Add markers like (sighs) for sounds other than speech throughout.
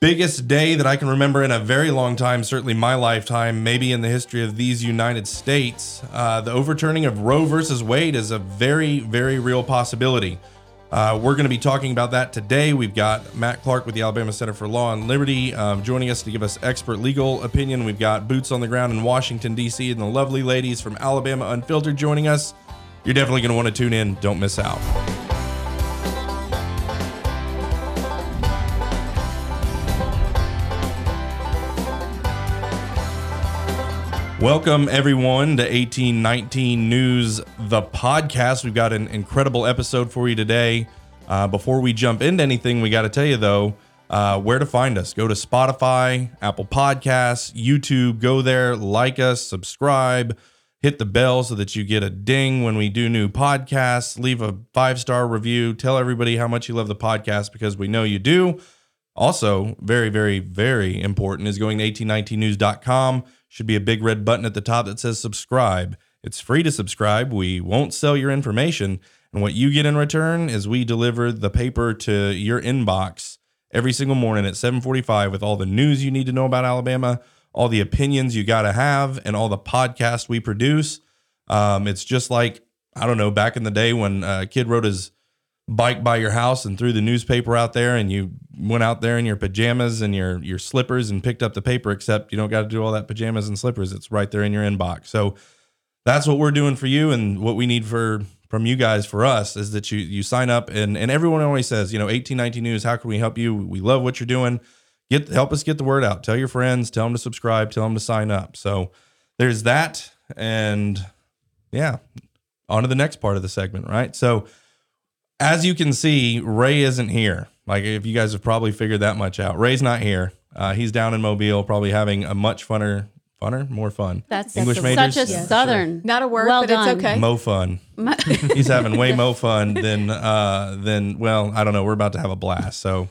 biggest day that I can remember in a very long time, certainly my lifetime, maybe in the history of these United States. Uh, the overturning of Roe versus Wade is a very, very real possibility. Uh, we're going to be talking about that today. We've got Matt Clark with the Alabama Center for Law and Liberty um, joining us to give us expert legal opinion. We've got boots on the ground in Washington, D.C., and the lovely ladies from Alabama Unfiltered joining us. You're definitely going to want to tune in. Don't miss out. Welcome, everyone, to 1819 News, the podcast. We've got an incredible episode for you today. Uh, before we jump into anything, we got to tell you, though, uh, where to find us. Go to Spotify, Apple Podcasts, YouTube. Go there, like us, subscribe, hit the bell so that you get a ding when we do new podcasts. Leave a five star review. Tell everybody how much you love the podcast because we know you do. Also, very, very, very important is going to 1819news.com should be a big red button at the top that says subscribe. It's free to subscribe. We won't sell your information. And what you get in return is we deliver the paper to your inbox every single morning at 745 with all the news you need to know about Alabama, all the opinions you got to have, and all the podcasts we produce. Um, it's just like, I don't know, back in the day when a kid wrote his bike by your house and threw the newspaper out there and you went out there in your pajamas and your your slippers and picked up the paper except you don't got to do all that pajamas and slippers. It's right there in your inbox. So that's what we're doing for you and what we need for from you guys for us is that you you sign up and and everyone always says you know 1819 news how can we help you? We love what you're doing. Get help us get the word out. Tell your friends tell them to subscribe tell them to sign up. So there's that and yeah on to the next part of the segment right? So as you can see, Ray isn't here. Like if you guys have probably figured that much out, Ray's not here. Uh, he's down in Mobile, probably having a much funner, funner, more fun. That's English such majors? a Yeah, southern. Not a word, Well but done. it's okay. Mo fun. (laughs) (laughs) he's having way mo fun than uh than well, I don't know. We're about to have a blast. So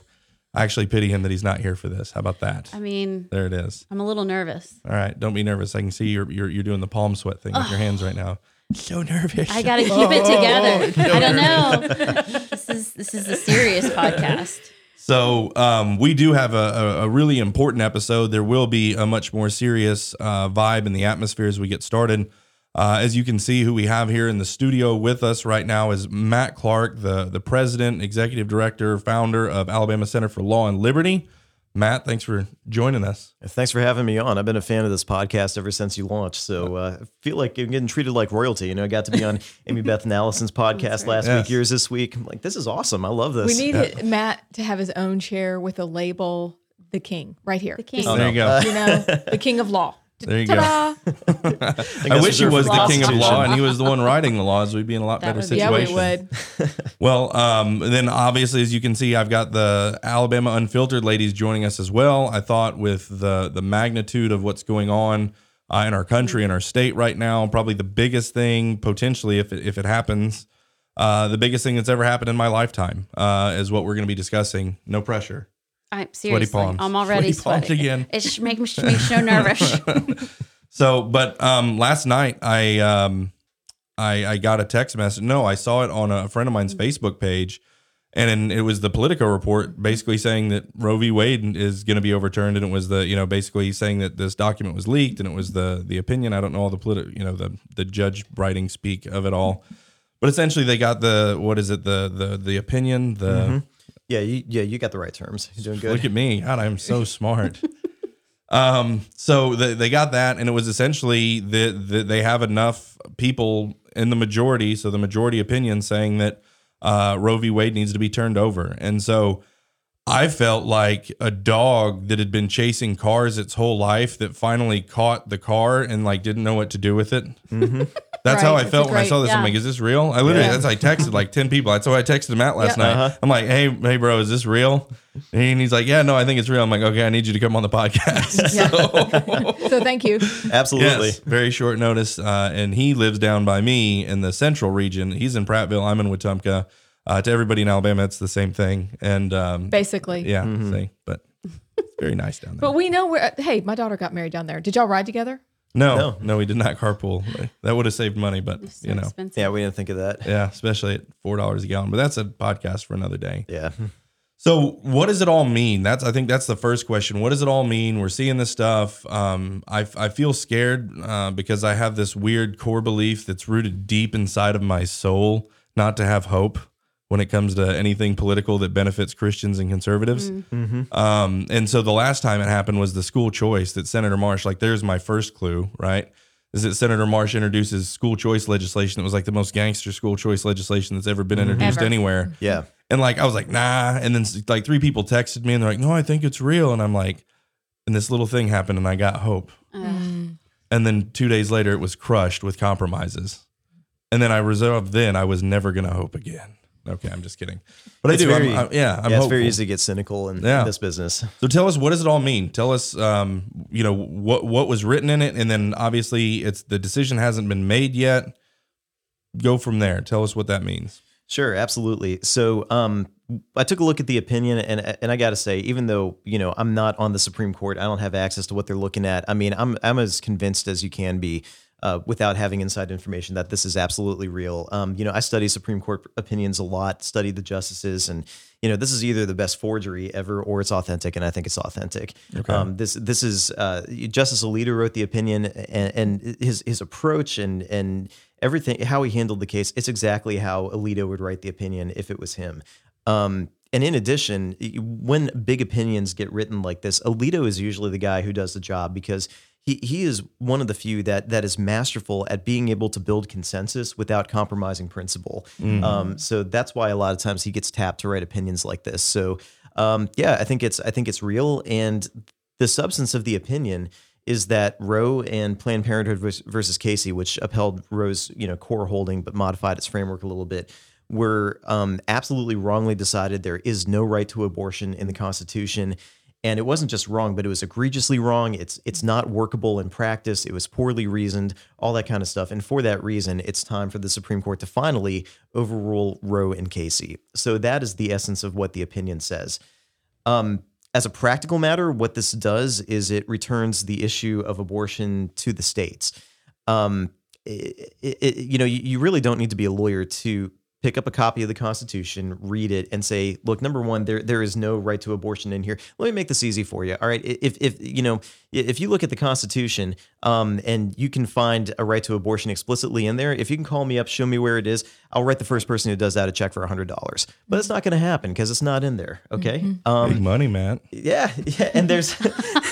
I actually pity him that he's not here for this. How about that? I mean, There it is. I'm a little nervous. All right, don't be nervous. I can see you're you're, you're doing the palm sweat thing with your hands right now. So nervous. I got to (laughs) keep it together. I don't know. (laughs) this is this is a serious podcast. So um, we do have a, a, a really important episode. There will be a much more serious uh, vibe in the atmosphere as we get started. Uh, as you can see, who we have here in the studio with us right now is Matt Clark, the the president, executive director, founder of Alabama Center for Law and Liberty. Matt, thanks for joining us. Thanks for having me on. I've been a fan of this podcast ever since you launched. So uh, I feel like I'm getting treated like royalty. You know, I got to be on (laughs) Amy Beth and Allison's (laughs) podcast last Yes. week, yours this week. I'm like, this is awesome. I love this. We need it, Matt to have his own chair with a label, the king, right here. The king. there you go. You know, the king of law. There you go. Ta-da! (laughs) I that's wish he was the the king of law and he was the one writing the laws. We'd be in a lot That better would situation. Yeah, we would. (laughs) Well, um, then obviously, as you can see, I've got the Alabama Unfiltered ladies joining us as well. I thought with the the magnitude of what's going on uh, in our country and our state right now, probably the biggest thing potentially, if it, if it happens, uh, the biggest thing that's ever happened in my lifetime uh, is what we're going to be discussing. No pressure. I'm seriously. palms. I'm already Sweaty palms sweating. again. It's making me me so nervous. (laughs) (laughs) So, but um, last night I um, I I got a text message. No, I saw it on a friend of mine's Facebook page, and it was the Politico report, basically saying that Roe v. Wade is going to be overturned, and it was the you know basically saying that this document was leaked, and it was the the opinion. I don't know all the politi- you know the the judge writing speak of it all, but essentially they got the what is it the the the opinion the. Yeah, you, yeah, you got the right terms. You're doing good. Look at me. God, I'm so (laughs) smart. um, so they, they got that, and it was essentially that the, they have enough people in the majority, so the majority opinion saying that uh, Roe v. Wade needs to be turned over. And so I felt like a dog that had been chasing cars its whole life that finally caught the car and like didn't know what to do with it. That's how I It's felt a when I saw this. I'm like, is this real? I literally, Yeah. that's I texted like 10 people. That's why I texted Matt last Yeah. night. Uh-huh. I'm like, hey, hey, bro, is this real? And he's like, yeah, no, I think it's real. I'm like, okay, I need you to come on the podcast. So, (laughs) So thank you. Absolutely. yes, very short notice. Uh, and he lives down by me in the central region. He's in Prattville. I'm in Wetumpka. Uh, to everybody in Alabama, it's the same thing. And um, Basically. yeah, see, but it's very nice down there. But we know where. Hey, my daughter got married down there. Did y'all ride together? no, No. no, we did not carpool. That would have saved money, but So you know, expensive. Yeah, we didn't think of that. yeah, especially at four dollars a gallon. But that's a podcast for another day. Yeah. So, what does it all mean? That's I think that's the first question. What does it all mean? We're seeing this stuff. Um, I I feel scared uh, because I have this weird core belief that's rooted deep inside of my soul, not to have hope when it comes to anything political that benefits Christians and conservatives. Mm-hmm. Mm-hmm. Um, and so the last time it happened was the school choice that Senator Marsh. Like, there's my first clue, right? Is that Senator Marsh introduces school choice legislation that was like the most gangster school choice legislation that's ever been mm-hmm. introduced Ever. anywhere. Yeah. And like I was like, nah. And then like three people texted me and they're like, no, I think it's real. And I'm like, and this little thing happened and I got hope. Mm. And then two days later, it was crushed with compromises. And then I resolved then I was never gonna hope again. Okay, I'm just kidding. But It's I do. I'm- very- I'm, yeah, I'm yeah, it's very easy to get cynical in, in this business. So tell us what does it all mean? Tell us, um, you know, what what was written in it, and then obviously it's the decision hasn't been made yet. Go from there. Tell us what that means. Sure, absolutely. So, um, I took a look at the opinion, and and I got to say, even though you know I'm not on the Supreme Court, I don't have access to what they're looking at. I mean, I'm I'm as convinced as you can be. Uh, without having inside information that this is absolutely real. Um, you know, I study Supreme Court opinions a lot, study the justices, and you know, this is either the best forgery ever or it's authentic, and I think it's authentic. Um, this this is uh, Justice Alito wrote the opinion, and, and his his approach and and everything how he handled the case. It's exactly how Alito would write the opinion if it was him. Um, and in addition, when big opinions get written like this, Alito is usually the guy who does the job because he, he is one of the few that that is masterful at being able to build consensus without compromising principle. Um, so that's why a lot of times he gets tapped to write opinions like this. So um, yeah, I think it's I think it's real, and the substance of the opinion is that Roe and Planned Parenthood versus Casey, which upheld Roe's you know core holding but modified its framework a little bit, were um, absolutely wrongly decided. There is no right to abortion in the Constitution, and it wasn't just wrong, but it was egregiously wrong. It's it's not workable in practice. It was poorly reasoned, all that kind of stuff. And for that reason, it's time for the Supreme Court to finally overrule Roe and Casey. So that is the essence of what the opinion says. Um, as a practical matter, what this does is it returns the issue of abortion to the states. Um, it, it, you know, you, you really don't need to be a lawyer to pick up a copy of the Constitution, read it, and say, "Look, number one, there there is no right to abortion in here." Let me make this easy for you. All right, if if you know, if you look at the Constitution, um, and you can find a right to abortion explicitly in there, if you can call me up, show me where it is, I'll write the first person who does that a check for a hundred dollars. But it's not going to happen because it's not in there. Okay. Um, Big money, Matt. yeah, (laughs) yeah, and there's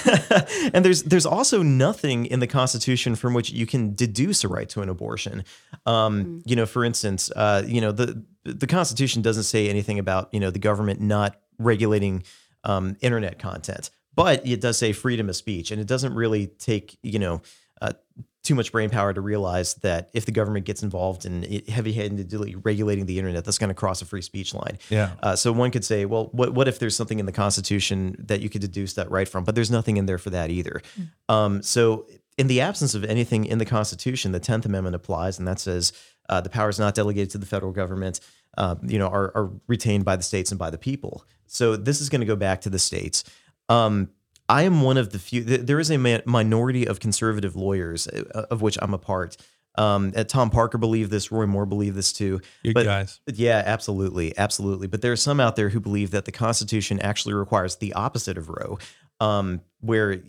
(laughs) and there's there's also nothing in the Constitution from which you can deduce a right to an abortion. Um, You know, for instance, uh, you know the the Constitution doesn't say anything about you know the government not regulating um, internet content, but it does say freedom of speech, and it doesn't really take you know. Uh, too much brain power to realize that if the government gets involved in heavy-handedly regulating the internet, that's going to cross a free speech line. Yeah. Uh, so one could say, well, what what if there's something in the Constitution that you could deduce that right from? But there's nothing in there for that either. Um, so in the absence of anything in the Constitution, the Tenth Amendment applies, and that says uh, the powers not delegated to the federal government, uh, you know, are, are retained by the states and by the people. So this is going to go back to the states. Um, I am one of the few. There is a minority of conservative lawyers, uh, of which I'm a part. Um, uh, Tom Parker believed this. Roy Moore believed this too. Good but, guys. Yeah, absolutely, absolutely. But there are some out there who believe that the Constitution actually requires the opposite of Roe, um, where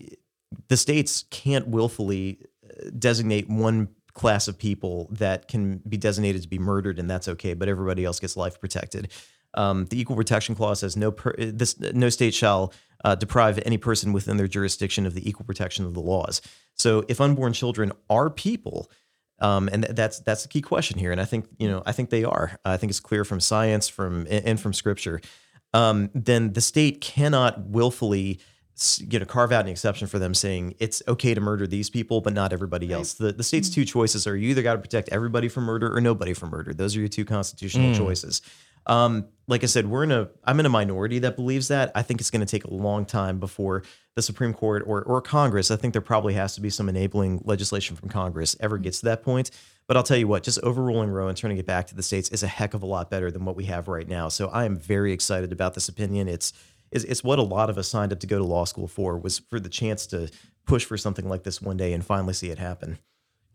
the states can't willfully uh, designate one class of people that can be designated to be murdered, and that's okay. But everybody else gets life protected. Um, the Equal Protection Clause says no per, this no state shall uh, deprive any person within their jurisdiction of the equal protection of the laws. So if unborn children are people, um, and th- that's that's the key question here. And I think you know I think they are. I think it's clear from science, from and from scripture. Um, then the state cannot willfully you know carve out an exception for them saying it's okay to murder these people but not everybody else the, the state's two choices are you either got to protect everybody from murder or nobody from murder those are your two constitutional choices um, like i said we're in a i'm in a minority that believes that i think it's going to take a long time before the supreme court or, or congress i think there probably has to be some enabling legislation from congress ever gets to that point but i'll tell you what just overruling roe and turning it back to the states is a heck of a lot better than what we have right now so i am very excited about this opinion it's it's, it's what a lot of us signed up to go to law school for was for the chance to push for something like this one day and finally see it happen.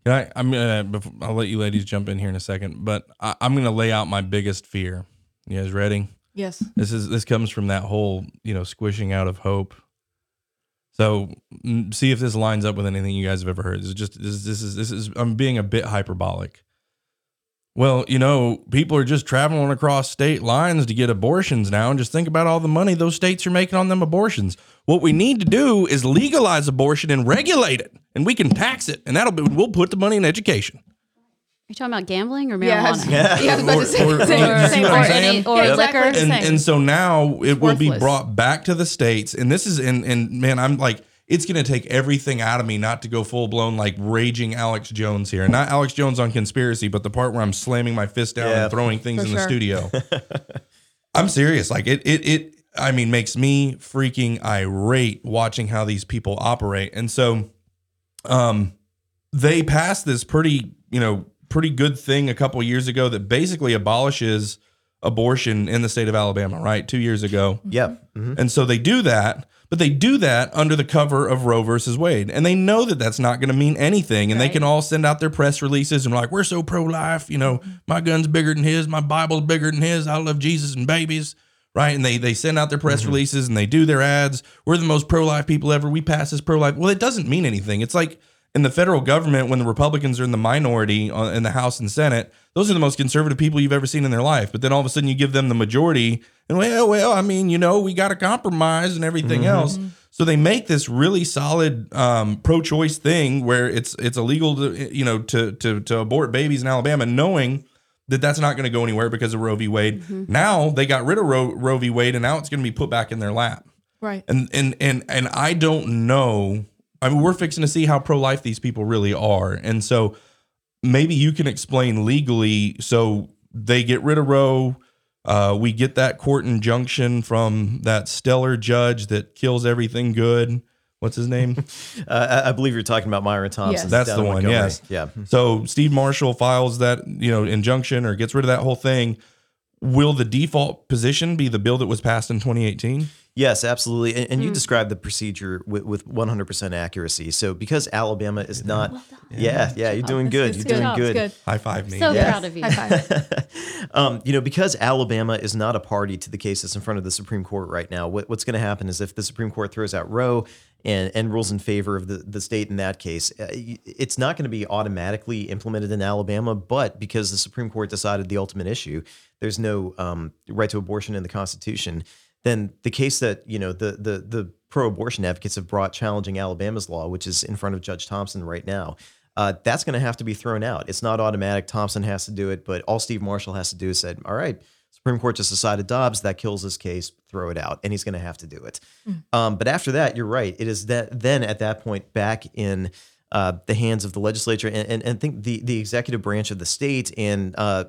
Can I? I'm gonna. I'll let you ladies jump in here in a second, but I, I'm gonna lay out my biggest fear. You guys ready? Yes. This is this comes from that whole you know squishing out of hope. So mm, see if this lines up with anything you guys have ever heard. This is just this, this is this is I'm being a bit hyperbolic. Well, you know, people are just traveling across state lines to get abortions now, and just think about all the money those states are making on them abortions. What we need to do is legalize abortion and regulate it, and we can tax it, and that'll be we'll put the money in education. You talking about gambling or marijuana? was, (laughs) yeah. I was about to say Or- the or- same, you same or any or Yeah, liquor. exactly. and, and so now it will be brought back to the states and this is and and man i'm like it's going to take everything out of me not to go full blown like raging alex jones here not alex jones on conspiracy but the part where i'm slamming my fist down Yeah. and throwing things For in the studio (laughs) i'm serious like it it it i mean makes me freaking irate watching how these people operate and so um they passed this pretty you know pretty good thing a couple years ago that basically abolishes abortion in the state of Alabama, right? 2 years ago. Mm-hmm. Yep. Mhm. And so they do that, but they do that under the cover of Roe versus Wade. And they know that that's not going to mean anything. And they can all send out their press releases and like, we're so pro life. You know, mm-hmm. my gun's bigger than his, my Bible's bigger than his. I love Jesus and babies. Right. And they, they send out their press mm-hmm. releases and they do their ads. We're the most pro life people ever. We pass this pro life. Well, it doesn't mean anything. It's like in the federal government, when the Republicans are in the minority on- in the House and Senate, those are the most conservative people you've ever seen in their life. But then all of a sudden you give them the majority, and well, well, I mean, you know, we got to compromise and everything mm-hmm. else. So they make this really solid um, pro-choice thing where it's it's illegal to you know to to to abort babies in Alabama, knowing that that's not going to go anywhere because of Roe v. Wade. Mm-hmm. Now they got rid of Roe, Roe v. Wade, and now it's going to be put back in their lap. Right. And and and and I don't know. I mean, we're fixing to see how pro life these people really are, and so maybe you can explain legally. So they get rid of Roe. Uh, we get that court injunction from that stellar judge that kills everything good. What's his name? (laughs) Uh, I, I believe you're talking about Myron Thompson. Yes. That's the one, Montgomery. yes. Yeah. So Steve Marshall files that you know injunction or gets rid of that whole thing. Will the default position be the bill that was passed in 2018? Yes, absolutely. And, Hmm. and you described the procedure with, with 100% accuracy. So because Alabama is not, yeah, yeah, you're doing good. You're good. doing It's good. good. High five me. So Yeah. proud of you. High five. (laughs) um, you know, because Alabama is not a party to the case that's in front of the Supreme Court right now, what, what's going to happen is if the Supreme Court throws out Roe and, and rules in favor of the, the state in that case, uh, it's not going to be automatically implemented in Alabama. But because the Supreme Court decided the ultimate issue, there's no um, right to abortion in the Constitution. Then the case that you know the the the pro-abortion advocates have brought challenging Alabama's law, which is in front of Judge Thompson right now, uh, that's going to have to be thrown out. It's not automatic. Thompson has to do it, but all Steve Marshall has to do is said, "All right, Supreme Court just decided Dobbs that kills this case. Throw it out," and he's going to have to do it. Um, but after that, you're right. It is that then at that point back in uh, the hands of the legislature and, and, and think the, the executive branch of the state and uh,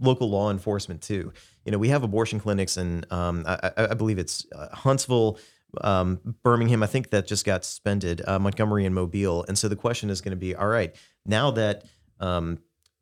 local law enforcement too. You know, we have abortion clinics in, um, I, I I believe it's uh, Huntsville, um, Birmingham. I think that just got suspended, uh, Montgomery and Mobile. And so the question is going to be, all right, now that um,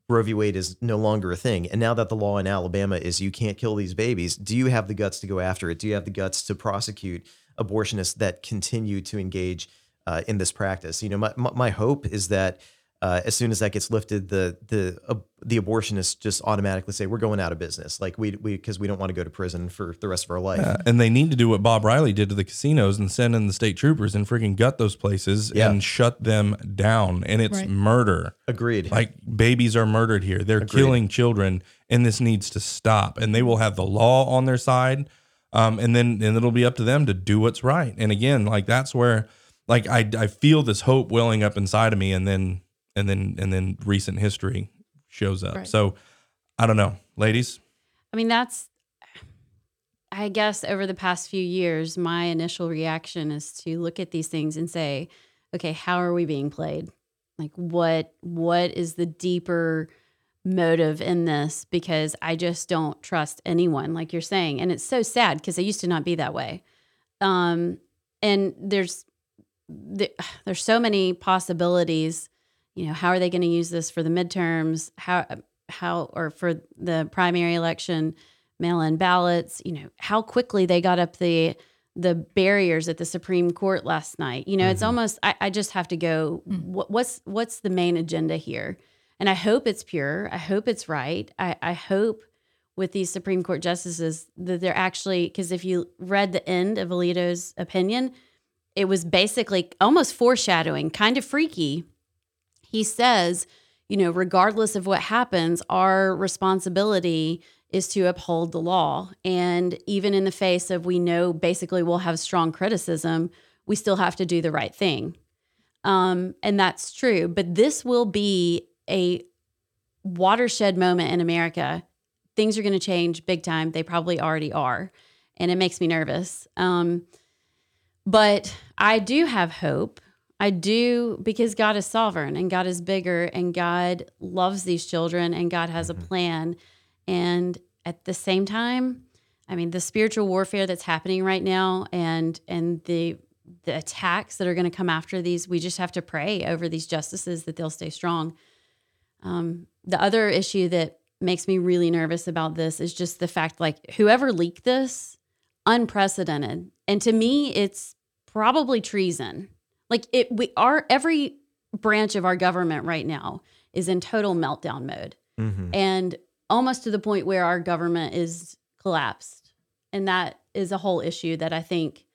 Roe v. Wade is no longer a thing, and now that the law in Alabama is you can't kill these babies, do you have the guts to go after it? Do you have the guts to prosecute abortionists that continue to engage uh, in this practice? You know, my, my, my hope is that uh, as soon as that gets lifted, the the uh, the abortionists just automatically say we're going out of business, like we we because we don't want to go to prison for the rest of our life. Uh, and they need to do what Bob Riley did to the casinos and send in the state troopers and freaking gut those places Yeah. and shut them down. And it's Right. murder. Agreed. Like babies are murdered here. They're killing children, and this needs to stop. And they will have the law on their side, um, and then and it'll be up to them to do what's right. And again, like that's where, like I I feel this hope welling up inside of me, and then and then and then recent history shows up. Right. So I don't know, ladies. I mean, that's, I guess, over the past few years, my initial reaction is to look at these things and say, okay, how are we being played? Like, what what is the deeper motive in this? Because I just don't trust anyone, like you're saying, and it's so sad because I used to not be that way. Um, and there's there, (sighs) there's so many possibilities. You know, how are they going to use this for the midterms? How how or for the primary election, mail-in ballots? You know, how quickly they got up the the barriers at the Supreme Court last night. You know, it's mm-hmm. almost I, I just have to go. Mm. What, what's what's the main agenda here? And I hope it's pure. I hope it's right. I, I hope with these Supreme Court justices that they're actually because if you read the end of Alito's opinion, it was basically almost foreshadowing, kind of freaky. He says, you know, regardless of what happens, our responsibility is to uphold the law. And even in the face of we know basically we'll have strong criticism, we still have to do the right thing. Um, and that's true. But this will be a watershed moment in America. Things are going to change big time. They probably already are. And it makes me nervous. Um, but I do have hope. I do because God is sovereign and God is bigger and God loves these children and God has a plan. And at the same time, I mean, the spiritual warfare that's happening right now and and the the attacks that are going to come after these, we just have to pray over these justices that they'll stay strong. Um, the other issue that makes me really nervous about this is just the fact like whoever leaked this, unprecedented. And to me, it's probably treason. Like it we are every branch of our government right now is in total meltdown mode. Mhm. And almost to the point where our government is collapsed. And that is a whole issue that I think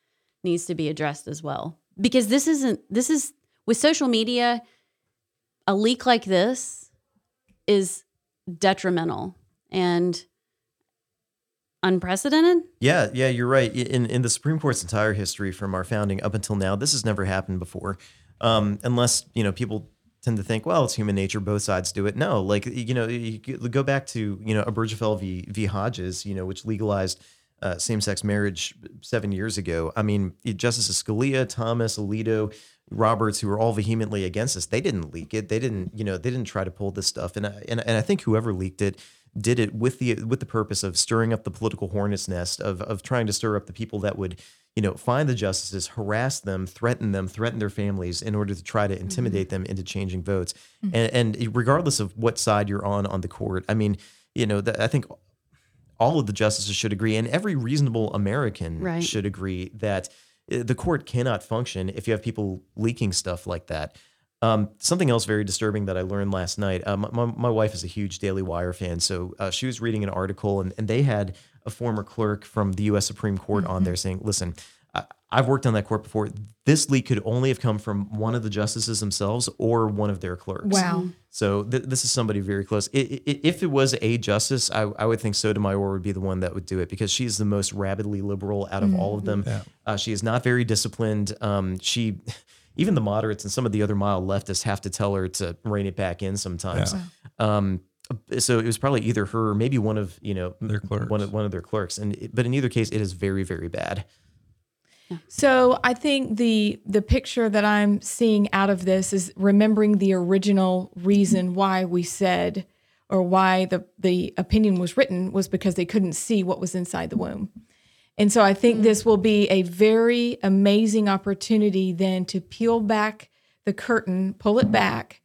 needs to be addressed as well. Because this isn't this is with social media a leak like this is detrimental and unprecedented. Yeah, yeah, you're right. In in the Supreme Court's entire history from our founding up until now, this has never happened before. Um, unless you know people tend to think, well, it's human nature. Both sides do it. No, like you know, you go back to you know Obergefell v v Hodges, you know, which legalized uh, same-sex marriage seven years ago. I mean, Justices Scalia, Thomas, Alito, Roberts, who were all vehemently against this, they didn't leak it. They didn't, you know, they didn't try to pull this stuff. And I, and, and I think whoever leaked it did it with the with the purpose of stirring up the political hornet's nest of of trying to stir up the people that would you know find the justices harass them threaten them threaten their families in order to try to intimidate them into changing votes. And and regardless of what side you're on on the court i mean you know that i think all of the justices should agree and every reasonable american Right. should agree that uh, the court cannot function if you have people leaking stuff like that um, something else very disturbing that I learned last night. Uh, my, my, my wife is a huge Daily Wire fan, so uh, she was reading an article, and, and they had a former clerk from the U.S. Supreme Court on there saying, "Listen, I, I've worked on that court before. This leak could only have come from one of the justices themselves or one of their clerks. Wow. So th- this is somebody very close. I- I- if it was a justice, I, I would think Sotomayor would be the one that would do it because she's the most rabidly liberal out of all of them. Uh, she is not very disciplined. Um, she, (laughs) even the moderates and some of the other mild leftists have to tell her to rein it back in sometimes. Um, so it was probably either her or maybe one of you know Their clerks. one of one of their clerks. And it- but in either case, it is very very bad. So I think the the picture that I'm seeing out of this is remembering the original reason why we said or why the the opinion was written was because they couldn't see what was inside the womb. And so I think mm-hmm. this will be a very amazing opportunity then to peel back the curtain, pull it back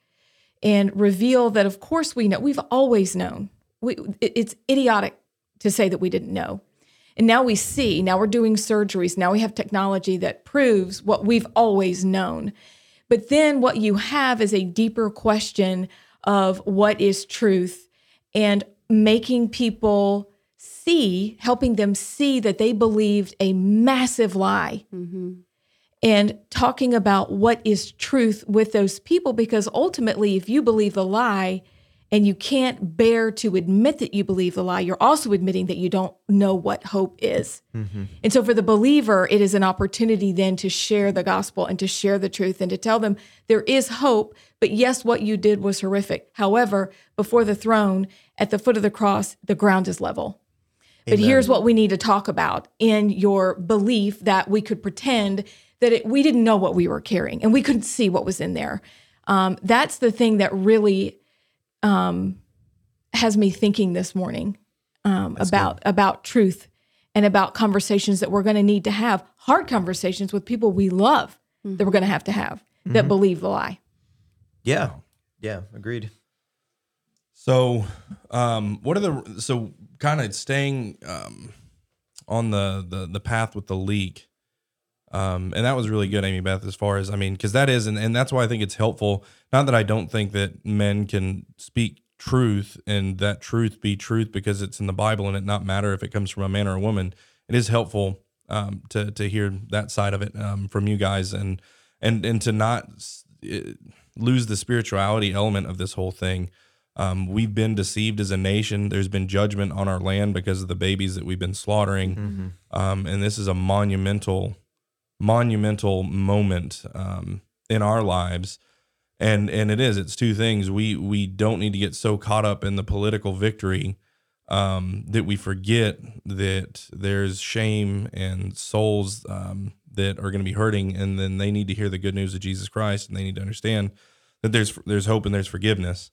and reveal that of course we know we've always known. We, it- it's idiotic to say that we didn't know. And now we see, now we're doing surgeries, now we have technology that proves what we've always known. But then what you have is a deeper question of what is truth and making people see, helping them see that they believed a massive lie. Mm-hmm. And talking about what is truth with those people because ultimately if you believe the lie and you can't bear to admit that you believe the lie you're also admitting that you don't know what hope is. Mm-hmm. And so for the believer it is an opportunity then to share the gospel and to share the truth and to tell them there is hope but yes what you did was horrific. However before the throne at the foot of the cross the ground is level but here's what we need to talk about in your belief that we could pretend that it, we didn't know what we were carrying and we couldn't see what was in there. Um, that's the thing that really um, has me thinking this morning um, about about truth and about conversations that we're going to need to have hard conversations with people we love that we're going to have to have that believe the lie. Yeah, yeah, agreed. So, um, what are the so kind of staying um, on the, the the path with the leak? Um, and that was really good, Amy Beth. As far as I mean, because that is, and, and that's why I think it's helpful. Not that I don't think that men can speak truth and that truth be truth because it's in the Bible and it not matter if it comes from a man or a woman. It is helpful um, to to hear that side of it um, from you guys and and and to not lose the spirituality element of this whole thing. Um, we've been deceived as a nation. There's been judgment on our land because of the babies that we've been slaughtering, Mm-hmm. um, and this is a monumental, monumental moment um, in our lives. And and it is. It's two things. We we don't need to get so caught up in the political victory um, that we forget that there's shame and souls um, that are going to be hurting, and then they need to hear the good news of Jesus Christ, and they need to understand that there's there's hope and there's forgiveness.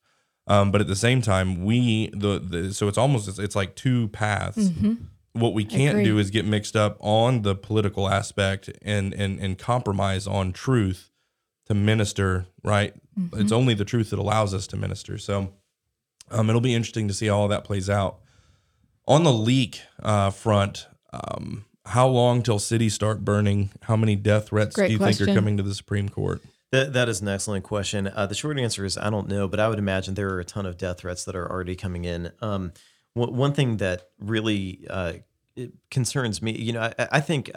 Um, but at the same time, we the, the so it's almost it's, it's like two paths. What we can't do is get mixed up on the political aspect and and and compromise on truth to minister. Right? It's only the truth that allows us to minister. So um, it'll be interesting to see how all that plays out. On the leak uh, front, um, how long till cities start burning? How many death threats Great do you think are coming to the Supreme Court? That, that is an excellent question. Uh, the short answer is I don't know, but I would imagine there are a ton of death threats that are already coming in. Um, one one thing that really uh, concerns me, you know, I, I think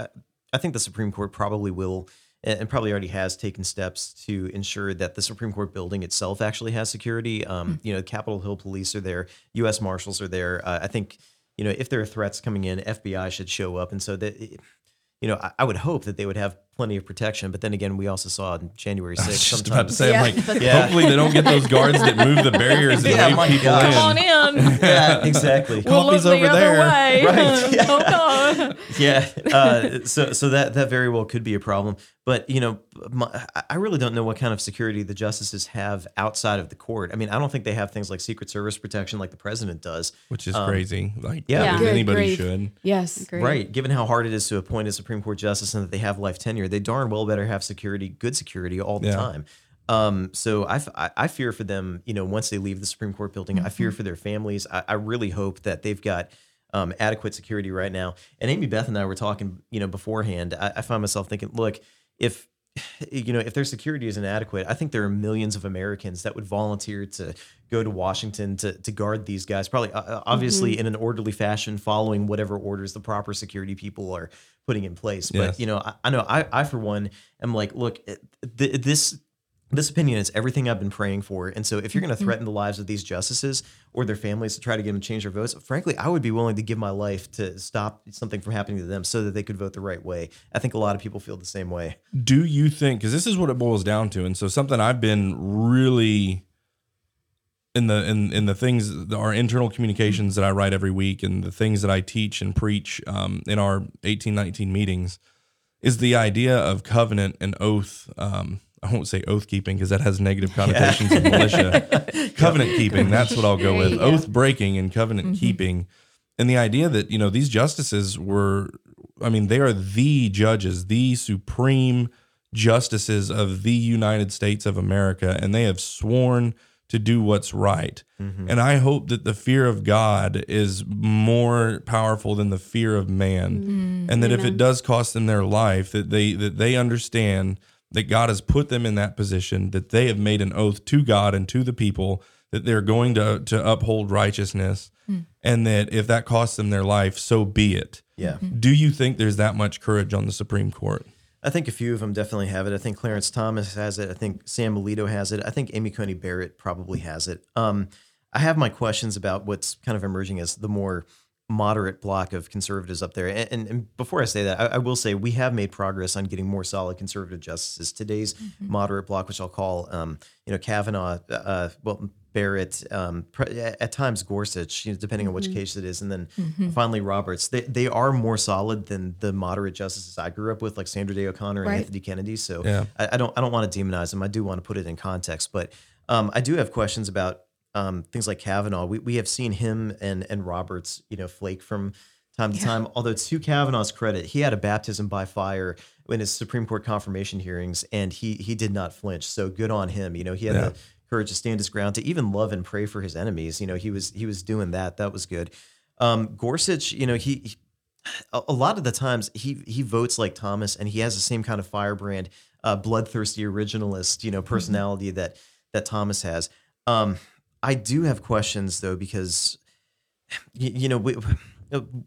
I think the Supreme Court probably will and probably already has taken steps to ensure that the Supreme Court building itself actually has security. Um, You know, Capitol Hill police are there, U.S. Marshals are there. Uh, I think you know if there are threats coming in, FBI should show up, and so that you know I, I would hope that they would have plenty of protection. But then again, we also saw on January (laughs) I was sixth. just about to say, Yeah. I'm like, (laughs) Yeah. hopefully they don't get those guards that move the barriers and Yeah, wave my people gosh. Come on in. (laughs) in. yeah, exactly. We'll look Coffee's the over other there. way. Right, yeah. Oh, no. yeah. Uh, so so that that very well could be a problem. But you know, my, I really don't know what kind of security the justices have outside of the court. I mean, I don't think they have things like Secret Service protection like the president does. Which is Um, crazy. Like, yeah. yeah, Good anybody grief. should. Yes. Great. Right. Given how hard it is to appoint a Supreme Court justice and that they have life tenure, they darn well better have security, good security all the Yeah. time. Um, so I, f- I- I fear for them, you know, once they leave the Supreme Court building, I fear for their families. I, I really hope that they've got um, adequate security right now. And Amy Beth and I were talking, you know, beforehand. I, I find myself thinking, look, if (sighs) you know if their security is inadequate, I think there are millions of Americans that would volunteer to go to Washington to to guard these guys. Probably, uh, obviously, in an orderly fashion, following whatever orders the proper security people are putting in place. But you know, I, I know I, I for one am like, look, th- this this opinion is everything I've been praying for. And so if you're going to threaten the lives of these justices or their families to try to get them to change their votes, frankly, I would be willing to give my life to stop something from happening to them so that they could vote the right way. I think a lot of people feel the same way. Do you think, because this is what it boils down to, and so something I've been really in the in in the things our internal communications that I write every week and the things that I teach and preach um, in our eighteen nineteen meetings is the idea of covenant and oath. Um, I won't say oath keeping because that has negative connotations of militia. (laughs) covenant keeping, that's what I'll go with. go. Oath breaking and covenant mm-hmm. keeping. And the idea that, you know, these justices were, I mean, they are the judges, the supreme justices of the United States of America, and they have sworn to do what's right. Mm-hmm. And I hope that the fear of God is more powerful than the fear of man. Mm. And that if it does cost them their life, that they that they understand that God has put them in that position, that they have made an oath to God and to the people that they're going to to uphold righteousness, and that if that costs them their life, so be it. Yeah. Do you think there's that much courage on the Supreme Court? I think a few of them definitely have it. I think Clarence Thomas has it. I think Sam Alito has it. I think Amy Coney Barrett probably has it. Um, I have my questions about what's kind of emerging as the more moderate block of conservatives up there. And, and, and before I say that, I, I will say we have made progress on getting more solid conservative justices. Today's moderate block, which I'll call, um, you know, Kavanaugh, uh, well, Barrett, um, at times Gorsuch, you know, depending on which case it is, and then finally Roberts. They, they are more solid than the moderate justices I grew up with, like Sandra Day O'Connor and Right. Anthony Kennedy. So Yeah. I, I don't I don't want to demonize them. I do want to put it in context, but um, I do have questions about um, things like Kavanaugh. We we have seen him and and Roberts, you know, flake from time to time. Although to Kavanaugh's credit, he had a baptism by fire in his Supreme Court confirmation hearings, and he he did not flinch. So good on him. You know, he had Yeah. the courage to stand his ground, to even love and pray for his enemies. You know, he was he was doing that. That was good. Um, Gorsuch, you know, he, he a, a lot of the times he he votes like Thomas, and he has the same kind of firebrand, uh, bloodthirsty originalist, you know, personality that that Thomas has. Um, I do have questions though because you, you know we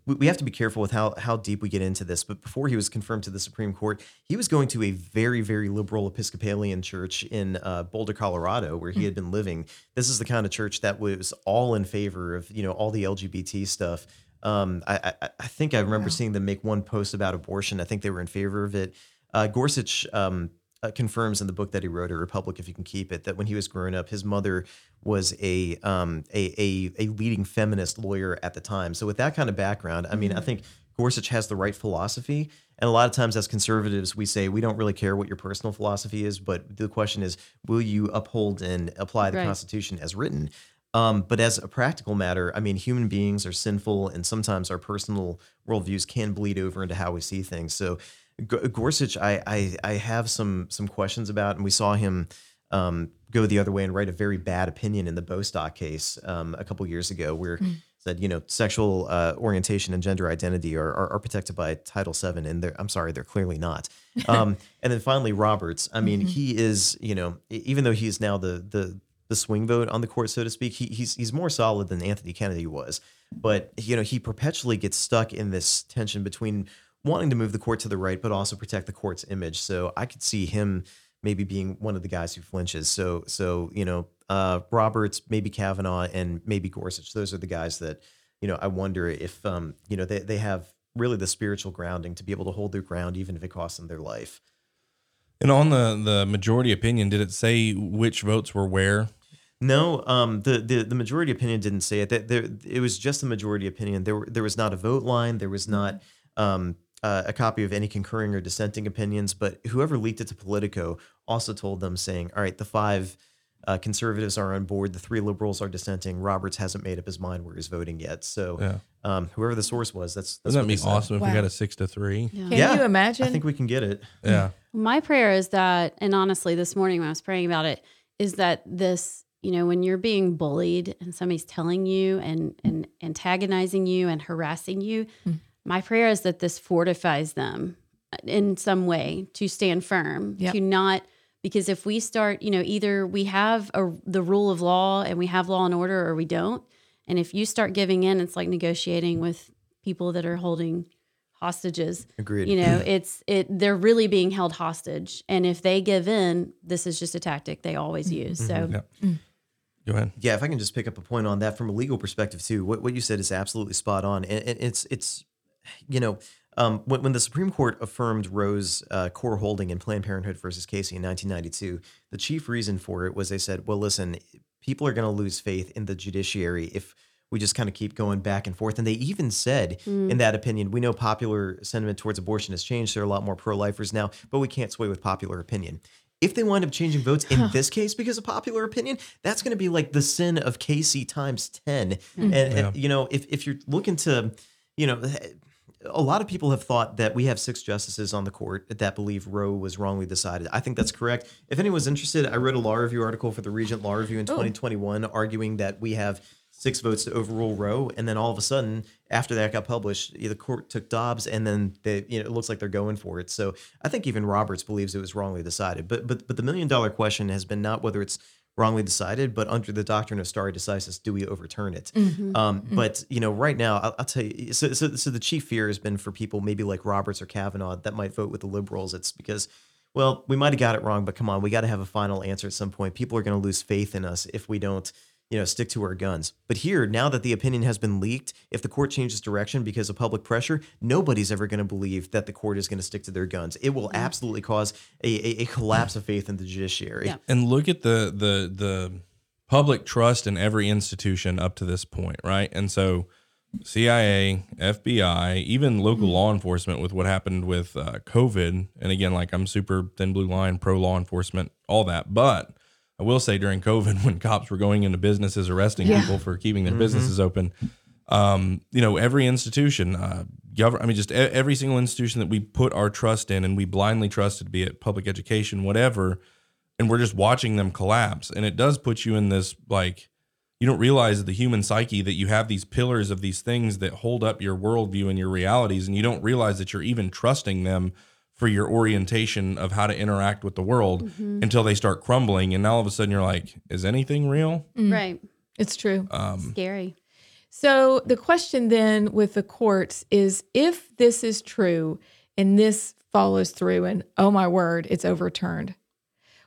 we have to be careful with how how deep we get into this. But before he was confirmed to the Supreme Court, he was going to a very very liberal Episcopalian church in uh, Boulder, Colorado, where he had been living. This is the kind of church that was all in favor of you know all the LGBT stuff. Um, I, I, I think I remember seeing them make one post about abortion. I think they were in favor of it. Uh, Gorsuch um, uh, confirms in the book that he wrote, "A Republic If You Can Keep It," that when he was growing up, his mother was a um, a, a a leading feminist lawyer at the time. So with that kind of background, I mean, I think Gorsuch has the right philosophy. And a lot of times, as conservatives, we say we don't really care what your personal philosophy is, but the question is, will you uphold and apply the Right. Constitution as written? Um, but as a practical matter, I mean, human beings are sinful, and sometimes our personal worldviews can bleed over into how we see things. So, G- Gorsuch, I, I I have some some questions about, and we saw him um, go the other way and write a very bad opinion in the Bostock case um, a couple years ago, where said you know sexual uh, orientation and gender identity are, are, are protected by Title VII, and they're I'm sorry, they're clearly not. (laughs) Um, and then finally, Roberts. I mean, he is you know even though he is now the the the swing vote on the court, so to speak, he, he's he's more solid than Anthony Kennedy was. But you know, he perpetually gets stuck in this tension between wanting to move the court to the right, but also protect the court's image. So I could see him maybe being one of the guys who flinches. So so you know, uh, Roberts, maybe Kavanaugh, and maybe Gorsuch. Those are the guys that you know. I wonder if um, you know they they have really the spiritual grounding to be able to hold their ground, even if it costs them their life. And on the the majority opinion, did it say which votes were where? No, um, the, the the majority opinion didn't say it. That there, it was just the majority opinion. There, were, there was not a vote line. There was not um, uh, a copy of any concurring or dissenting opinions. But whoever leaked it to Politico also told them, saying, "All right, the five uh, conservatives are on board. The three liberals are dissenting. Roberts hasn't made up his mind where he's voting yet. So, Yeah. um, whoever the source was, that's that's Doesn't that be awesome if we got a six to three? Yeah. Can Yeah, you imagine? I think we can get it. (laughs) Yeah. My prayer is that, and honestly, this morning when I was praying about it, is that this, you know, when you're being bullied and somebody's telling you and and antagonizing you and harassing you, my prayer is that this fortifies them uh, in some way to stand firm, Yep. to not because if we start, you know, either we have a, the rule of law and we have law and order, or we don't. And if you start giving in, it's like negotiating with people that are holding hostages Agreed. you know (clears throat) it's it they're really being held hostage and if they give in this is just a tactic they always mm. use mm-hmm. so Yeah. Mm. Go ahead. Yeah, if I can just pick up a point on that from a legal perspective too, what, what you said is absolutely spot on, and, and it's it's, you know, um, when, when the Supreme Court affirmed Roe's uh, core holding in Planned Parenthood versus Casey in 1992, the chief reason for it was they said, well, listen, people are going to lose faith in the judiciary if we just kind of keep going back and forth. And they even said in that opinion, we know popular sentiment towards abortion has changed. There are a lot more pro-lifers now, but we can't sway with popular opinion. If they wind up changing votes in this case because of popular opinion, that's going to be like the sin of Casey times 10. And, and, you know, if, if you're looking to, you know, a lot of people have thought that we have six justices on the court that believe Roe was wrongly decided. I think that's correct. If anyone's interested, I wrote a law review article for the Regent Law Review in 2021 arguing that we have six votes to overrule Roe, and then all of a sudden, after that got published, the court took Dobbs, and then they, you know, it looks like they're going for it. So I think even Roberts believes it was wrongly decided. But but but the million dollar question has been not whether it's wrongly decided, but under the doctrine of stare decisis, do we overturn it? Um, But you know, right now, I'll, I'll tell you. So, so so the chief fear has been for people maybe like Roberts or Kavanaugh that might vote with the liberals. It's because. Well, we might have got it wrong, but come on, we got to have a final answer at some point. People are going to lose faith in us if we don't you know, stick to our guns. But here, now that the opinion has been leaked, if the court changes direction because of public pressure, nobody's ever going to believe that the court is going to stick to their guns. It will absolutely cause a, a, a collapse of faith in the judiciary. Yeah. And look at the the the public trust in every institution up to this point, right? And so CIA, FBI, even local law enforcement with what happened with uh, COVID. And again, like I'm super thin blue line, pro law enforcement, all that. But I will say during COVID, (laughs) when cops were going into businesses arresting Yeah. people for keeping their businesses open, um, you know, every institution, uh, government, I mean, just e- every single institution that we put our trust in and we blindly trusted, be it public education, whatever, and we're just watching them collapse. And it does put you in this like, you don't realize the human psyche that you have these pillars of these things that hold up your worldview and your realities, and you don't realize that you're even trusting them for your orientation of how to interact with the world mm-hmm. until they start crumbling. And now all of a sudden you're like, is anything real? Mm. right It's true. Um, Scary. So the question then with the courts is if this is true and this follows through and oh my word, it's overturned.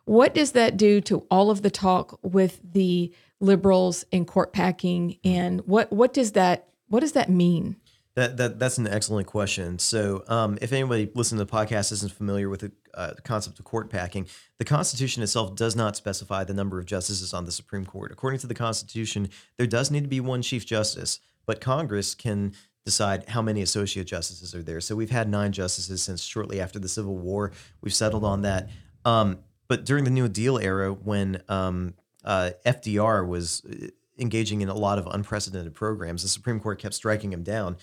What does that do to all of the talk with the liberals and court packing and what what does that what does that mean? That, that that's an excellent question. So, um, if anybody listening to the podcast isn't familiar with the uh, concept of court packing, the Constitution itself does not specify the number of justices on the Supreme Court. According to the Constitution, there does need to be one Chief Justice, but Congress can decide how many associate justices are there. So we've had nine justices since shortly after the Civil War. We've settled on that. Um, but during the New Deal era, when um, uh, FDR was uh, engaging in a lot of unprecedented programs, the Supreme Court kept striking him down.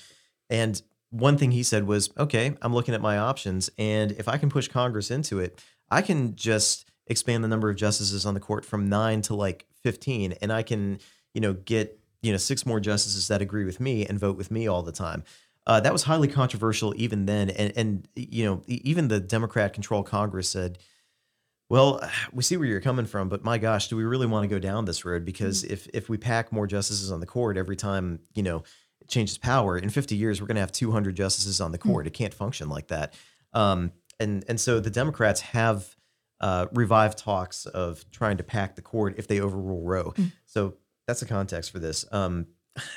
And one thing he said was, okay, I'm looking at my options. And if I can push Congress into it, I can just expand the number of justices on the court from nine to like 15. And I can, you know, get, you know, six more justices that agree with me and vote with me all the time. Uh, that was highly controversial even then. And, and, you know, even the Democrat controlled Congress said, well, (sighs) we see where you're coming from, but my gosh, do we really want to go down this road? Because if if we pack more justices on the court every time, you know, changes power, in 50 years we're going to have 200 justices on the court. It can't function like that. Um, and and so the Democrats have uh, revived talks of trying to pack the court if they overrule Roe. So that's the context for this. Um,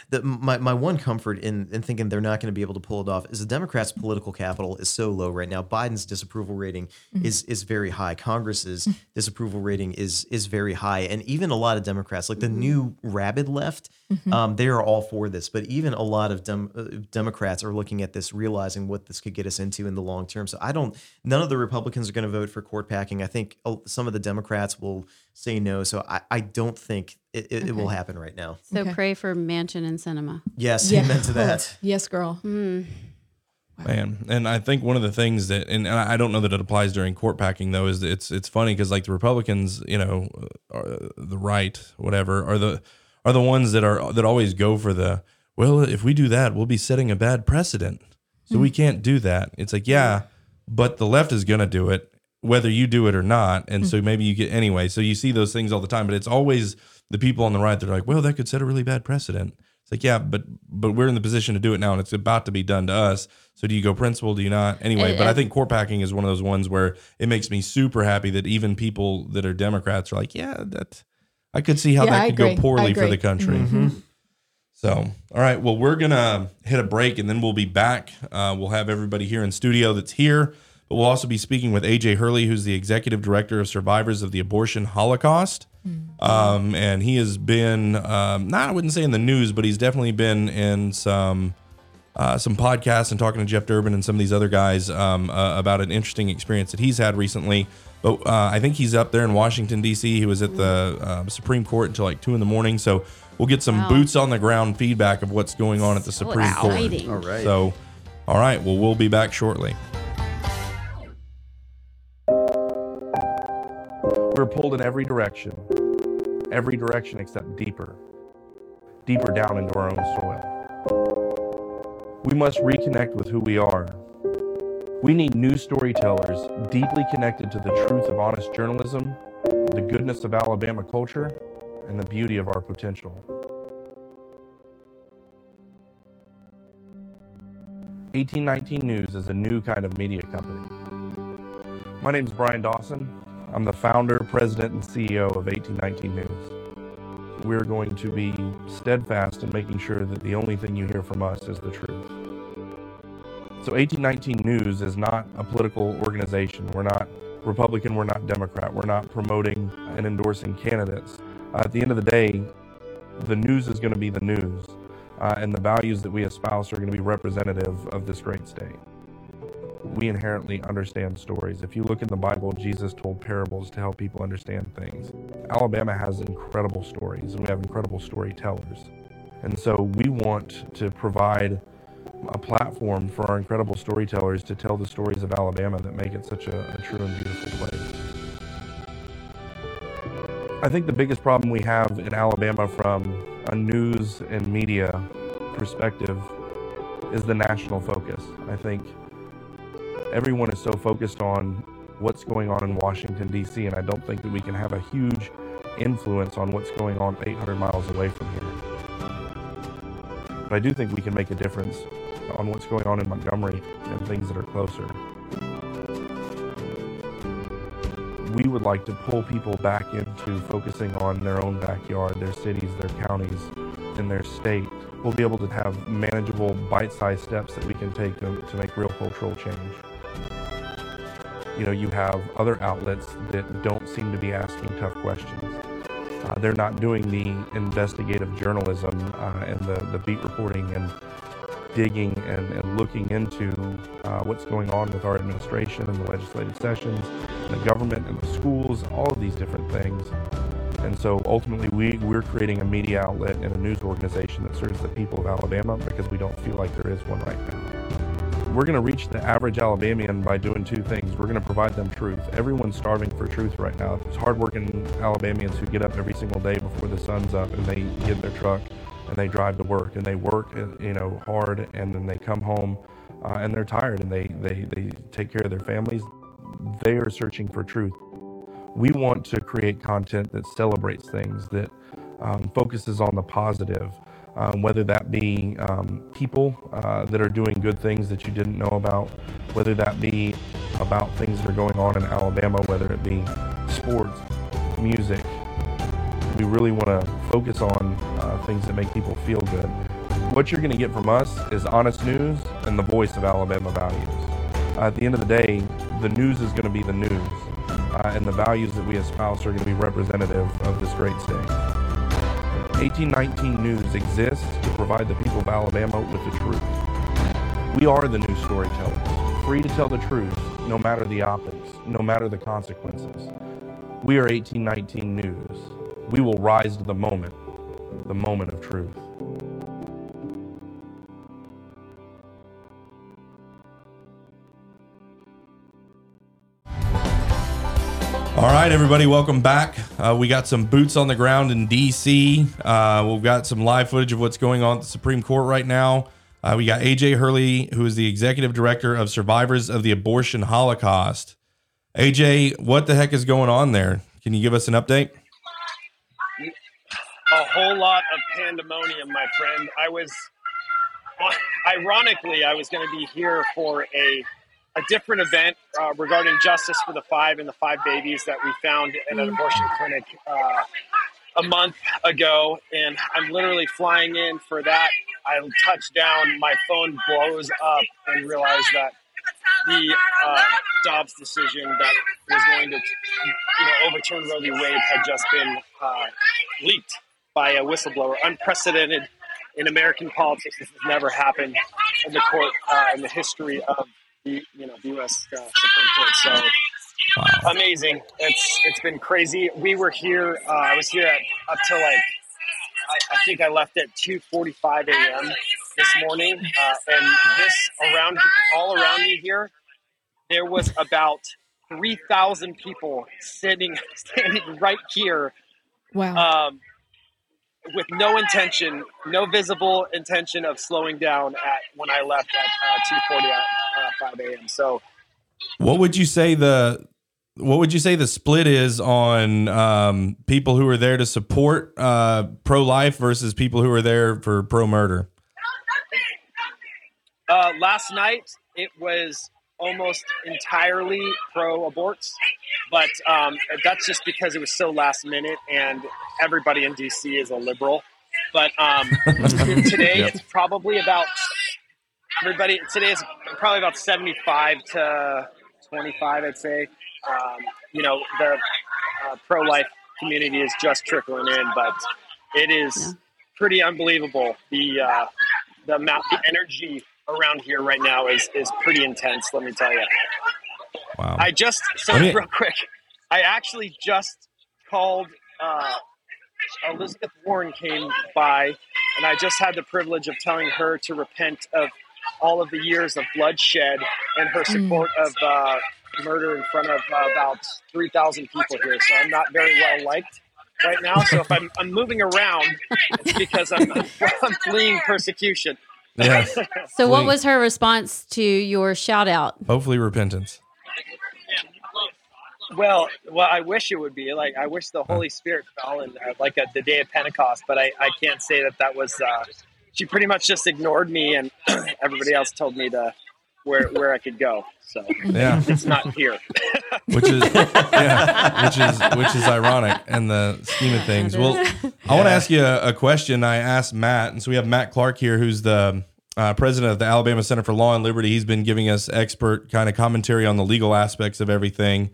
the, my, my one comfort in, in thinking they're not going to be able to pull it off is the Democrats' political capital is so low right now. Biden's disapproval rating is is very high. Congress's disapproval rating is is very high, and even a lot of Democrats, like the new rabid left, um, they are all for this. But even a lot of dem- uh, Democrats are looking at this, realizing what this could get us into in the long term. So I don't. None of the Republicans are going to vote for court packing. I think uh, some of the Democrats will say no. So I, I don't think it, it, it will happen right now. So Okay. pray for Manchin and Sinema. Yes, Yeah. amen to (laughs) oh, that. Yes, girl. Hmm. Man, and I think one of the things that, and and I don't know that it applies during court packing though, is that it's it's funny because like the Republicans, you know, uh, are uh, the right, whatever, are the are the ones that are that always go for the well, if we do that, we'll be setting a bad precedent, so we hmm. can't do that. It's like yeah, but the left is gonna do it whether you do it or not, and hmm. so maybe you get anyway. So you see those things all the time, but it's always the people on the right that are like, well, that could set a really bad precedent. It's like, yeah, but but we're in the position to do it now, and it's about to be done to us. So do you go principal? Do you not? Anyway, And- but I think court packing is one of those ones where it makes me super happy that even people that are Democrats are like, yeah, that I could see how Yeah, that I could agree. go poorly for the agree. country. So, all right, well, we're gonna hit a break and then we'll be back. Uh, we'll have everybody here in studio that's here, but we'll also be speaking with AJ Hurley, who's the executive director of Survivors of the Abortion Holocaust. Um, and he has been, um, not I wouldn't say in the news, but he's definitely been in some uh, some podcasts and talking to Jeff Durbin and some of these other guys um, uh, about an interesting experience that he's had recently. But uh, I think he's up there in Washington D.C. He was at the uh, Supreme Court until like two in the morning, so we'll get some Wow. boots on the ground feedback of what's going on at the So Supreme Court. exciting. All right. So, all right, well, we'll be back shortly. We're pulled in every direction, every direction except deeper, deeper down into our own soil. We must reconnect with who we are. We need new storytellers deeply connected to the truth of honest journalism, the goodness of Alabama culture, and the beauty of our potential. 1819 News is a new kind of media company. My name is Bryan Dawson. I'm the founder, president, and CEO of 1819 News. We're going to be steadfast in making sure that the only thing you hear from us is the truth. So 1819 News is not a political organization. We're not Republican, we're not Democrat. We're not promoting and endorsing candidates. Uh, at the end of the day, the news is going to be the news, uh, and the values that we espouse are going to be representative of this great state. We inherently understand stories. If you look in the Bible, Jesus told parables to help people understand things. Alabama has incredible stories, and we have incredible storytellers. And so we want to provide a platform for our incredible storytellers to tell the stories of Alabama that make it such a, a true and beautiful place. I think the biggest problem we have in Alabama from a news and media perspective is the national focus. I think everyone is so focused on what's going on in Washington, D.C., and I don't think that we can have a huge influence on what's going on 800 miles away from here. But I do think we can make a difference on what's going on in Montgomery and things that are closer. We would like to pull people back into focusing on their own backyard, their cities, their counties, and their state. We'll be able to have manageable, bite sized steps that we can take to, to make real cultural change you know, you have other outlets that don't seem to be asking tough questions. Uh, they're not doing the investigative journalism uh, and the, the beat reporting and digging and, and looking into uh, what's going on with our administration and the legislative sessions, the government and the schools, all of these different things. And so ultimately, we, we're creating a media outlet and a news organization that serves the people of Alabama because we don't feel like there is one right now we're going to reach the average Alabamian by doing two things. We're going to provide them truth. Everyone's starving for truth right now. There's hardworking Alabamians who get up every single day before the sun's up and they get in their truck and they drive to work and they work, uh, you know, hard and then they come home uh, and they're tired and they, they, they take care of their families. They are searching for truth. We want to create content that celebrates things, that um, focuses on the positive, um, whether that be um, people uh, that are doing good things that you didn't know about, whether that be about things that are going on in Alabama, whether it be sports, music. We really want to focus on uh, things that make people feel good. What you're going to get from us is honest news and the voice of Alabama values. Uh, at the end of the day, the news is going to be the news, uh, and the values that we espouse are going to be representative of this great state. 1819 News exists to provide the people of Alabama with the truth. We are the new storytellers, free to tell the truth, no matter the optics, no matter the consequences. We are 1819 News. We will rise to the moment, the moment of truth. All right, everybody, welcome back. Uh, we got some boots on the ground in D.C. Uh, we've got some live footage of what's going on at the Supreme Court right now. Uh, we got AJ Hurley, who is the executive director of Survivors of the Abortion Holocaust. AJ, what the heck is going on there? Can you give us an update? A whole lot of pandemonium, my friend. I was, (laughs) ironically, I was going to be here for a a different event uh, regarding justice for the five and the five babies that we found in an abortion clinic uh, a month ago. And I'm literally flying in for that. I touch down, my phone blows up, and realize that the uh, Dobbs decision that was going to you know, overturn Roe v. Wade had just been uh, leaked by a whistleblower. Unprecedented in American politics. This has never happened in the court uh, in the history of you know the U.S. Uh, Supreme Court. So wow. amazing! It's it's been crazy. We were here. Uh, I was here at, up till like I, I, think I left at 2:45 a.m. this morning, uh, and this around all around me here, there was about 3,000 people sitting (laughs) standing right here. Wow. Um, with no intention, no visible intention of slowing down at when I left at uh, 2:40 uh, 5 a.m. So, what would you say the what would you say the split is on um, people who are there to support uh, pro life versus people who are there for pro murder? Uh, last night it was almost entirely pro aborts, but um, that's just because it was so last minute and everybody in DC is a liberal. But um, (laughs) today yep. it's probably about everybody. Today is probably about seventy-five to twenty-five, I'd say. Um, you know, the uh, pro-life community is just trickling in, but it is yeah. pretty unbelievable. The uh, the amount, the energy around here right now is is pretty intense. Let me tell you. Wow. I just so me, real quick. I actually just called. Uh, Elizabeth Warren came by, and I just had the privilege of telling her to repent of all of the years of bloodshed and her mm. support mm. of uh, murder in front of uh, about 3,000 people here. So I'm not very well liked right now. So if I'm, I'm moving around, it's because I'm, (laughs) I'm fleeing persecution. Yes. so, what was her response to your shout out? Hopefully, repentance. Well, well, I wish it would be like I wish the Holy Spirit fell in uh, like a, the day of Pentecost, but I, I can't say that that was. Uh, she pretty much just ignored me, and (clears throat) everybody else told me to where where I could go. So Yeah. it's not here. (laughs) which is yeah, which is which is ironic in the scheme of things. Well, I want to ask you a, a question. I asked Matt, and so we have Matt Clark here, who's the uh, president of the Alabama Center for Law and Liberty. He's been giving us expert kind of commentary on the legal aspects of everything.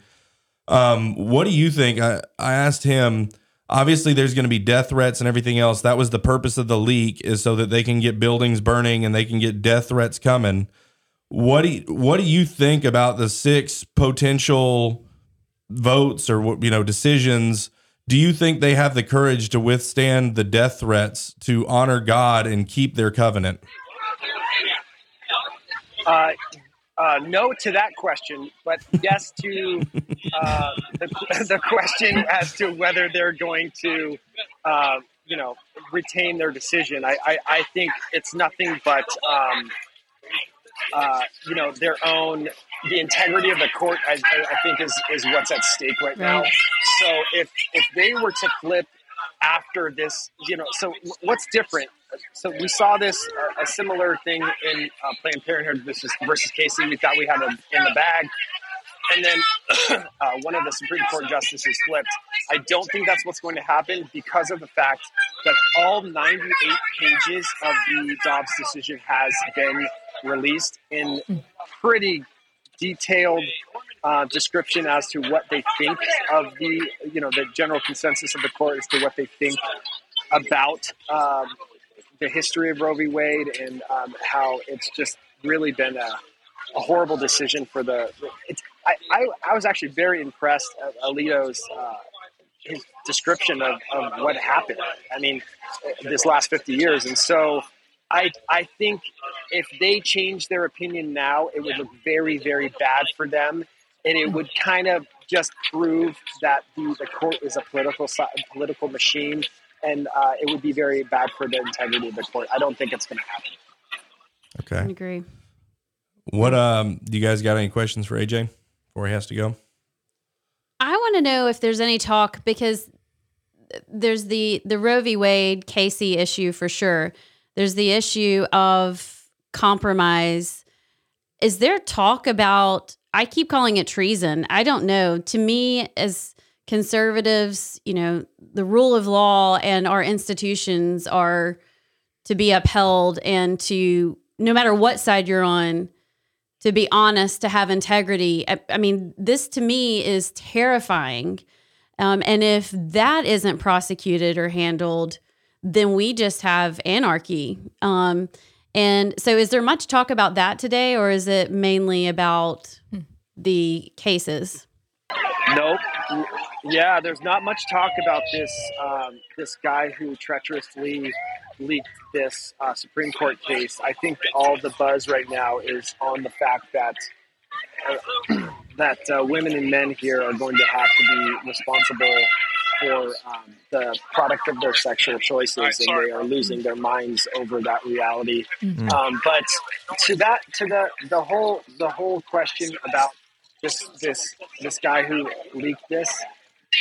Um, what do you think? I, I asked him. Obviously, there's going to be death threats and everything else. That was the purpose of the leak, is so that they can get buildings burning and they can get death threats coming. What do you, what do you think about the six potential votes or you know decisions? Do you think they have the courage to withstand the death threats to honor God and keep their covenant? Uh, uh, no to that question, but yes to uh, the, (laughs) the question as to whether they're going to, uh, you know, retain their decision. I, I, I think it's nothing but, um, uh, you know, their own, the integrity of the court, I, I I think, is, is what's at stake right now. So if, if they were to flip after this, you know, so what's different? So we saw this uh, a similar thing in uh, Planned Parenthood versus versus Casey. We thought we had it in the bag, and then (clears throat) uh, one of the Supreme Court justices flipped. I don't think that's what's going to happen because of the fact that all 98 pages of the Dobbs decision has been released in pretty detailed uh, description as to what they think of the, you know, the general consensus of the court as to what they think about um, the history of Roe v. Wade and um, how it's just really been a, a horrible decision for the. I, I, I was actually very impressed at Alito's uh, his description of, of what happened. I mean, this last 50 years. And so I, I think if they change their opinion now, it would look very, very bad for them. And it would kind of just prove that the, the court is a political political machine. And uh, it would be very bad for the integrity of the court. I don't think it's going to happen. Okay, I Okay. agree. What um do you guys got any questions for AJ before he has to go? I want to know if there's any talk because there's the the Roe v. Wade Casey issue for sure. There's the issue of compromise. Is there talk about? I keep calling it treason. I don't know. To me, as conservatives, you know, the rule of law and our institutions are to be upheld and to no matter what side you're on to be honest, to have integrity. I, I mean, this to me is terrifying. Um, and if that isn't prosecuted or handled, then we just have anarchy. Um, and so, is there much talk about that today, or is it mainly about the cases? Nope. Yeah, there's not much talk about this um, this guy who treacherously leaked this uh, Supreme Court case. I think all the buzz right now is on the fact that uh, (clears throat) that uh, women and men here are going to have to be responsible for um, the product of their sexual choices, and they are losing their minds over that reality. Um, but to that, to the the whole the whole question about this this this guy who leaked this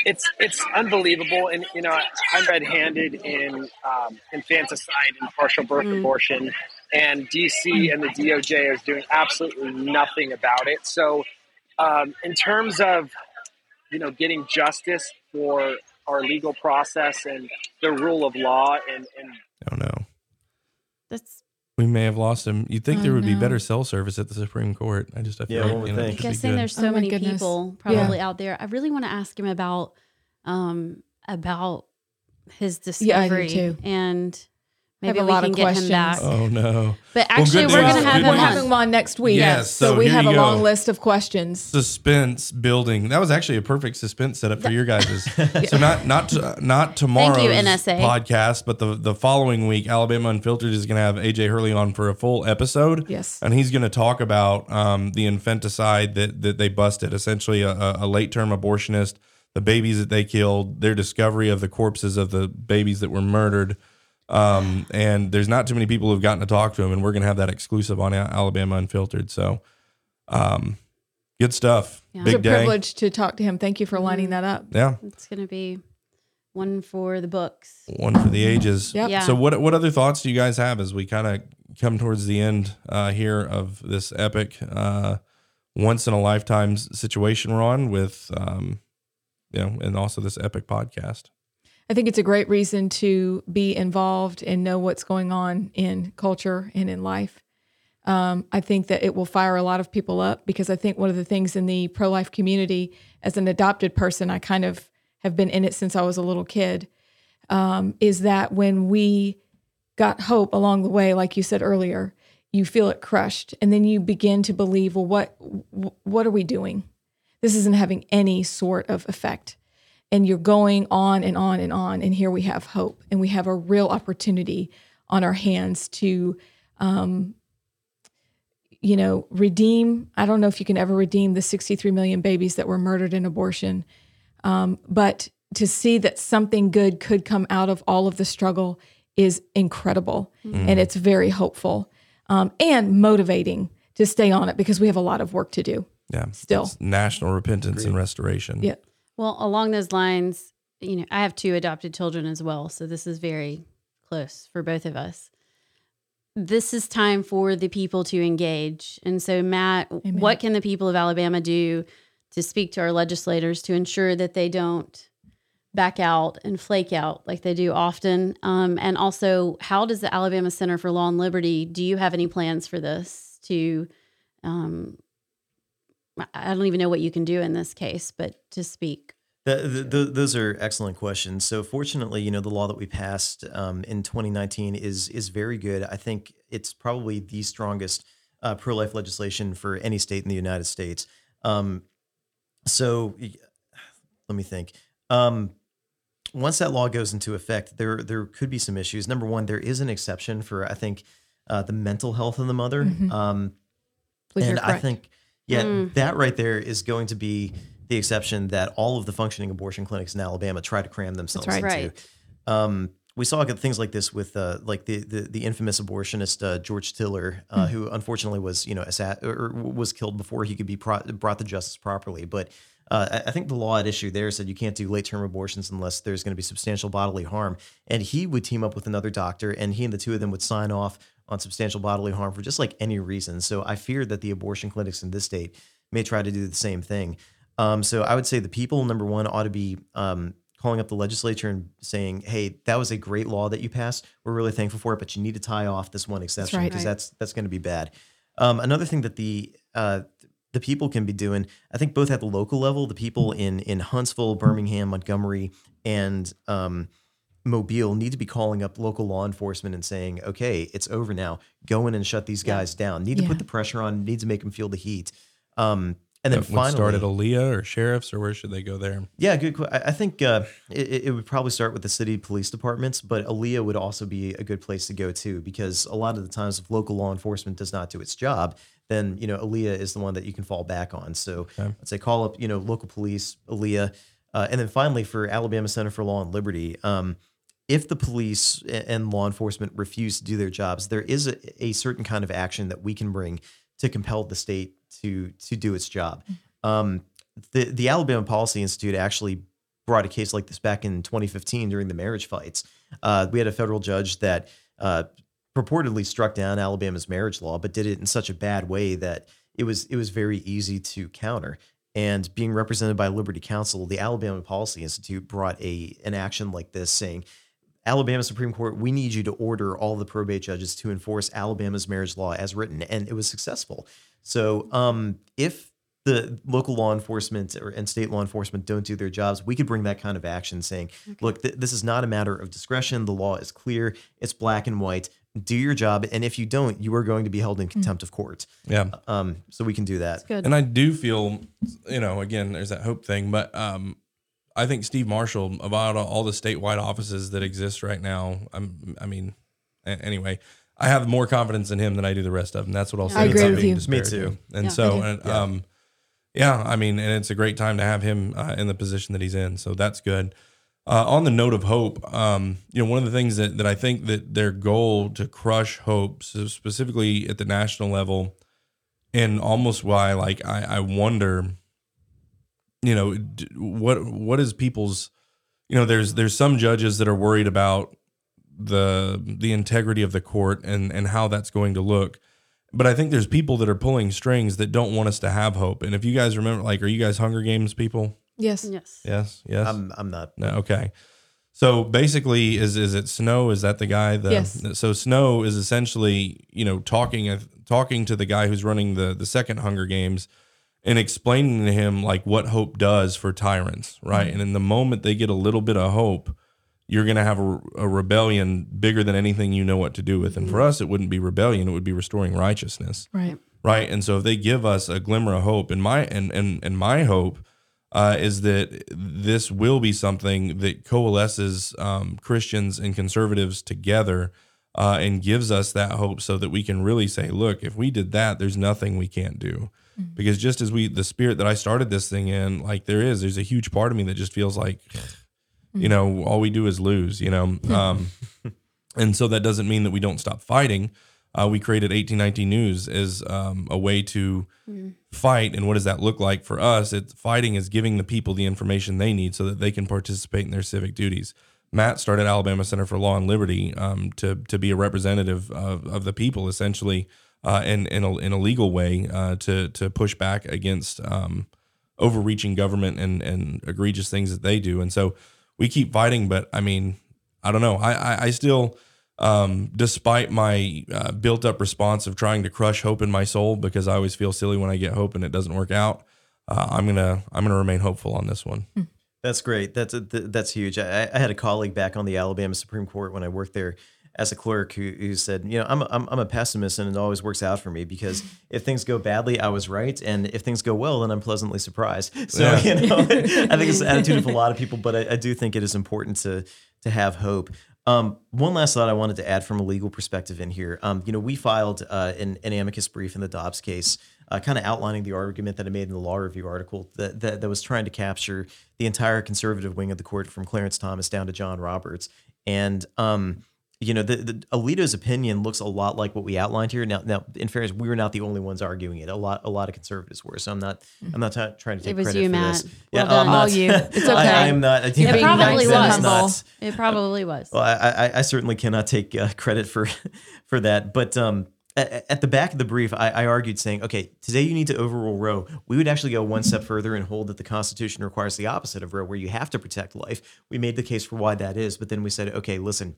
it's it's unbelievable and you know i'm red-handed in um, infanticide and partial birth abortion and dc and the doj is doing absolutely nothing about it. So um, in terms of you know getting justice for our legal process and the rule of law and, and I don't know. That's We may have lost him. You'd think Oh, there would be no. better cell service at the Supreme Court. I just I feel Yeah, like one would you know, it think. should be guessing good. there's so Oh my many goodness. people Yeah. probably out there. I really want to ask him about um about his Yeah, I do discovery too. and I have maybe a we lot can of get him questions. back. Oh no. But actually, good we're going to have Good We're him having on. him on next week. Yes, So, so we have a go. long list of questions. Suspense building. That was actually a perfect suspense setup for your guys'. (laughs) so not not to, not tomorrow's NSA. podcast, but the the following week, Alabama Unfiltered is going to have AJ Hurley on for a full episode. Yes. and he's going to talk about um, the infanticide that that they busted. Essentially, a, a- a late term abortionist, the babies that they killed, their discovery of the corpses of the babies that were murdered. Um, and there's not too many people who've gotten to talk to him, and we're going to have that exclusive on Alabama Unfiltered. So, um, Good stuff. Yeah. It's Big a day. privilege to talk to him. Thank you for lining that up. Yeah. It's going to be one for the books. One for the ages. Yep. Yeah. So what what other thoughts do you guys have as we kind of come towards the end uh, here of this epic uh, once in a lifetime situation we're on with um, you know and also this epic podcast. I think it's a great reason to be involved and know what's going on in culture and in life. Um, I think that it will fire a lot of people up because I think one of the things in the pro life community, as an adopted person, I kind of have been in it since I was a little kid, um, is that when we got hope along the way, like you said earlier, you feel it crushed, and then you begin to believe, well, what what are we doing? This isn't having any sort of effect and you're going on and on and on. And here we have hope. And we have a real opportunity on our hands to um, you know redeem. I don't know if you can ever redeem the 63 million babies that were murdered in abortion. Um, but to see that something good could come out of all of the struggle is incredible. And it's very hopeful um, and motivating to stay on it because we have a lot of work to do Yeah. Still. It's national repentance and restoration. yeah Well, along those lines, you know, I have two adopted children as well, so this is very close for both of us. This is time for the people to engage. And so, Matt, what can the people of Alabama do to speak to our legislators to ensure that they don't back out and flake out like they do often? Um, and also, how does the Alabama Center for Law and Liberty, do you have any plans for this to um, I don't even know what you can do in this case, but to speak. The, the, the, those are excellent questions. So, fortunately, you know, the law that we passed um, in 2019 is is very good. I think it's probably the strongest uh, pro life legislation for any state in the United States. Um, so, let me think. Um, once that law goes into effect, there there could be some issues. Number one, there is an exception for I think uh, the mental health of the mother. Um, and I think, yeah, Mm. that right there is going to be the exception that all of the functioning abortion clinics in Alabama try to cram themselves right. into. Right. Um, we saw things like this with uh, like the, the the infamous abortionist uh, George Tiller, uh, Hmm. who unfortunately was you know or was killed before he could be pro- brought to justice properly. But uh, I- I think the law at issue there said you can't do late term abortions unless there's going to be substantial bodily harm. And he would team up with another doctor, and he and the two of them would sign off on substantial bodily harm for just like any reason. So I fear that the abortion clinics in this state may try to do the same thing. Um, so I would say the people, number one, ought to be um, calling up the legislature and saying, "Hey, that was a great law that you passed. We're really thankful for it, but you need to tie off this one exception right. because Right. that's that's going to be bad." Um, another thing that the uh, the people can be doing, I think, both at the local level, the people in in Huntsville, Birmingham, Montgomery, and um, Mobile need to be calling up local law enforcement and saying, "Okay, it's over now. Go in and shut these guys down. Need to Yeah. put the pressure on. Need to make them feel the heat." Um, and then That would finally, start at ALEA or sheriffs, or where should they go there? yeah, good. que- I I think uh, it, it would probably start with the city police departments, but ALEA would also be a good place to go too, because a lot of the times, if local law enforcement does not do its job, then you know ALEA is the one that you can fall back on. So I'd say call up you know local police, ALEA, uh, and then finally for Alabama Center for Law and Liberty. Um, if the police and law enforcement refuse to do their jobs, there is a, a certain kind of action that we can bring to compel the state to to do its job. Um, the the Alabama Policy Institute actually brought a case like this back in 2015 during the marriage fights. Uh, we had a federal judge that uh, purportedly struck down Alabama's marriage law, but did it in such a bad way that it was it was very easy to counter. And being represented by Liberty Counsel, the Alabama Policy Institute brought a an action like this, saying, "Alabama Supreme Court, we need you to order all the probate judges to enforce Alabama's marriage law as written," and it was successful. So, um, if the local law enforcement or, and state law enforcement don't do their jobs, we could bring that kind of action saying, look, th- this is not a matter of discretion. The law is clear, it's black and white. Do your job. And if you don't, you are going to be held in contempt of court. Yeah. Um, so we can do that. Good. And I do feel, you know, again, there's that hope thing, but um, I think Steve Marshall, about all the statewide offices that exist right now, I'm, I mean, a- anyway, I have more confidence in him than I do the rest of them. That's what I'll say. I agree with being you. Me disparaging. too. And Yeah, so, I do. and, um, yeah, I mean, and it's a great time to have him uh, in the position that he's in. So that's good. Uh, on the note of hope, um, you know, one of the things that, that I think that their goal to crush hope, so specifically at the national level, and almost why like I, I wonder, you know, what what is people's, you know, there's there's some judges that are worried about the the integrity of the court and and how that's going to look. But I think there's people that are pulling strings that don't want us to have hope. And if you guys remember, like, are you guys Hunger Games people? Yes. Yes. Yes. Yes. I'm I'm not. No, okay. So basically, is is it Snow? Is that the guy? The, Yes. So Snow is essentially, you know, talking uh, talking to the guy who's running the the second Hunger Games, and explaining to him like what hope does for tyrants, right? And in the moment they get a little bit of hope, you're going to have a, a rebellion bigger than anything you know what to do with. And for us, it wouldn't be rebellion; it would be restoring righteousness Right. right and so if they give us a glimmer of hope and my and and, and my hope uh, is that this will be something that coalesces um, christians and conservatives together uh, and gives us that hope so that we can really say look if we did that there's nothing we can't do because just as we the spirit that i started this thing in like there is there's a huge part of me that just feels like you know all we do is lose you know (laughs) um, and so that doesn't mean that we don't stop fighting uh, we created 1819 News as um, a way to fight. And what does that look like for us? It's fighting is giving the people the information they need so that they can participate in their civic duties. Matt started Alabama Center for Law and Liberty um, to to be a representative of, of the people, essentially, uh, in in a, in a legal way uh, to to push back against um, overreaching government and and egregious things that they do. And so we keep fighting, but I mean, I don't know. I I, I still um, despite my uh, built up response of trying to crush hope in my soul because I always feel silly when I get hope and it doesn't work out. Uh, I'm gonna I'm gonna remain hopeful on this one. That's great. That's a, th- that's huge. I, I had a colleague back on the Alabama Supreme Court when I worked there as a clerk who, who said, you know, I'm a, I'm, I'm a pessimist and it always works out for me because (laughs) if things go badly, I was right, and if things go well, then I'm pleasantly surprised. (laughs) So Yeah. you know, (laughs) I think it's the attitude of a lot of people, but I, I do think it is important to to have hope. Um, one last thought I wanted to add from a legal perspective in here. Um, you know, we filed uh, an, an amicus brief in the Dobbs case, uh, kind of outlining the argument that I made in the law review article that, that that was trying to capture the entire conservative wing of the court from Clarence Thomas down to John Roberts. And um, you know, the, the Alito's opinion looks a lot like what we outlined here. Now, now, in fairness, we were not the only ones arguing it. A lot, a lot of conservatives were. So I'm not, I'm not t- trying to take was credit you, for Matt. this. Well I'm done. not- All you. (laughs) It's okay. I, I am not. I think It probably was. humble. It probably was. Well, I, I, I certainly cannot take uh, credit for (laughs) for that. But um, a- at the back of the brief, I, I argued saying, okay, today you need to overrule Roe. We would actually go one step further and hold that the Constitution requires the opposite of Roe, where you have to protect life. We made the case for why that is, but then we said, okay, listen.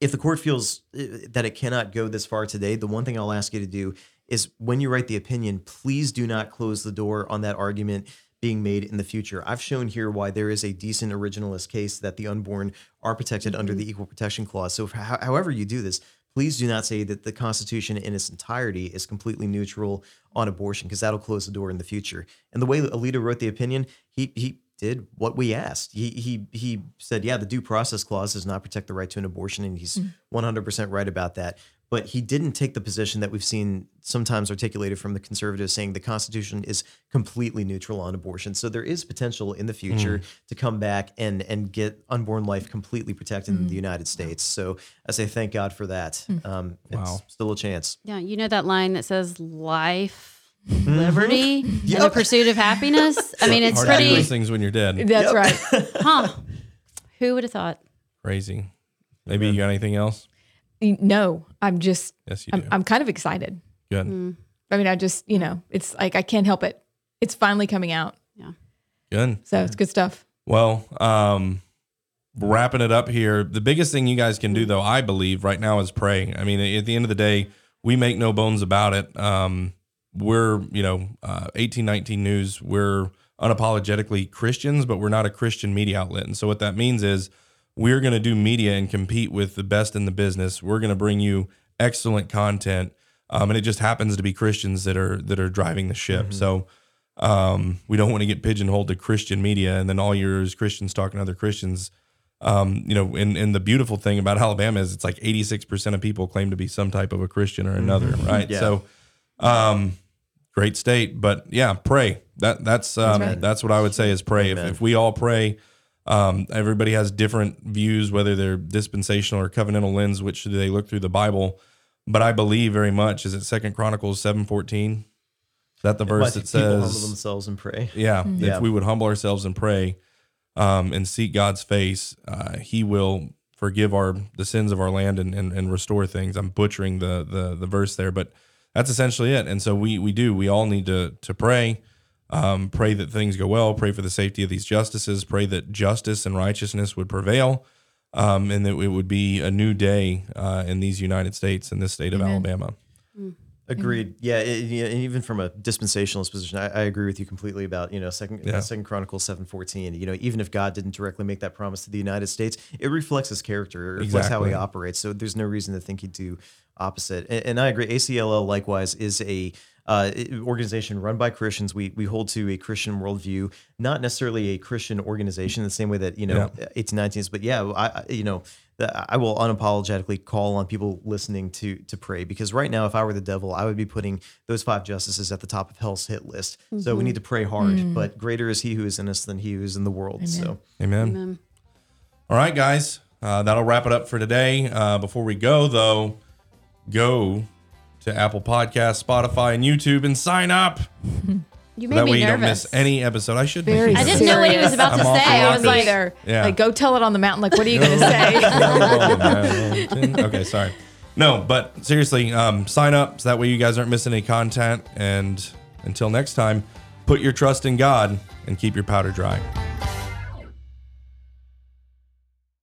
If the court feels uh, that it cannot go this far today, the one thing I'll ask you to do is when you write the opinion, please do not close the door on that argument being made in the future. I've shown here why there is a decent originalist case that the unborn are protected under the Equal Protection Clause. So, how, however you do this, please do not say that the Constitution in its entirety is completely neutral on abortion, because that'll close the door in the future. And the way Alito wrote the opinion, he he did what we asked. He he he said, yeah, the due process clause does not protect the right to an abortion, and he's mm. 100% right about that. But he didn't take the position that we've seen sometimes articulated from the conservatives saying the Constitution is completely neutral on abortion. So there is potential in the future mm. to come back and and get unborn life completely protected in the mm. United States. So I say thank God for that. Um, Wow. It's still a chance. Yeah, you know that line that says life, liberty, and the pursuit of happiness? I mean, it's Hard to do pretty, those things when you're dead. That's right. (laughs) huh? Who would have thought? Crazy. Maybe you got anything else? No, I'm just, Yes, you I'm, do. I'm kind of excited. Good. I mean, I just, you know, it's like I can't help it. It's finally coming out. Yeah. Good. So it's good stuff. Well, um, wrapping it up here, the biggest thing you guys can do, though, I believe, right now is pray. I mean, at the end of the day, we make no bones about it. Um, we're, you know, uh, 1819 News, we're unapologetically Christians, but we're not a Christian media outlet. And so what that means is we're going to do media and compete with the best in the business. We're going to bring you excellent content. Um, and it just happens to be Christians that are that are driving the ship. So um, we don't want to get pigeonholed to Christian media, and then all year is Christians talking to other Christians. Um, you know, and, and the beautiful thing about Alabama is it's like 86% of people claim to be some type of a Christian or another, right? Yeah. So, um, great state, but yeah, pray. That that's um, right. that's what I would say is pray. If, if we all pray, um, everybody has different views, whether they're dispensational or covenantal lens, which they look through the Bible. but I believe very much is it Second Chronicles seven fourteen. Is that the verse that says humble themselves and pray. yeah, Yeah. if we would humble ourselves and pray, um, and seek God's face, uh, He will forgive our the sins of our land and, and and restore things. I'm butchering the the the verse there, but that's essentially it. And so we we do we all need to to pray, um, pray that things go well, pray for the safety of these justices, pray that justice and righteousness would prevail. Um, and that it would be a new day uh, in these United States, in this state of Alabama. Agreed. Yeah, it, yeah, and even from a dispensationalist position, I, I agree with you completely about you know second Yeah. Second Chronicles seven fourteen. You know, even if God didn't directly make that promise to the United States, it reflects His character. It reflects how He operates. So there's no reason to think He'd do opposite. And, and I agree. ACLL likewise is a uh, organization run by Christians. We we hold to a Christian worldview, not necessarily a Christian organization the same way that you know Yeah. 1819s. But yeah, I I- you know I will unapologetically call on people listening to to pray because right now, if I were the devil, I would be putting those five justices at the top of hell's hit list. So we need to pray hard. But greater is He who is in us than He who is in the world. So Amen. Amen. All right, guys, uh, that'll wrap it up for today. Uh, before we go, though, go to Apple Podcasts, Spotify, and YouTube and sign up. (laughs) You made that me way you nervous. don't miss any episode. I should Very I didn't know what he was about to I'm say. I was like. Yeah. Like, go tell it on the mountain. Like, what are you (laughs) going to say? (laughs) okay, sorry. No, but seriously, um, sign up so that way you guys aren't missing any content. And until next time, put your trust in God and keep your powder dry.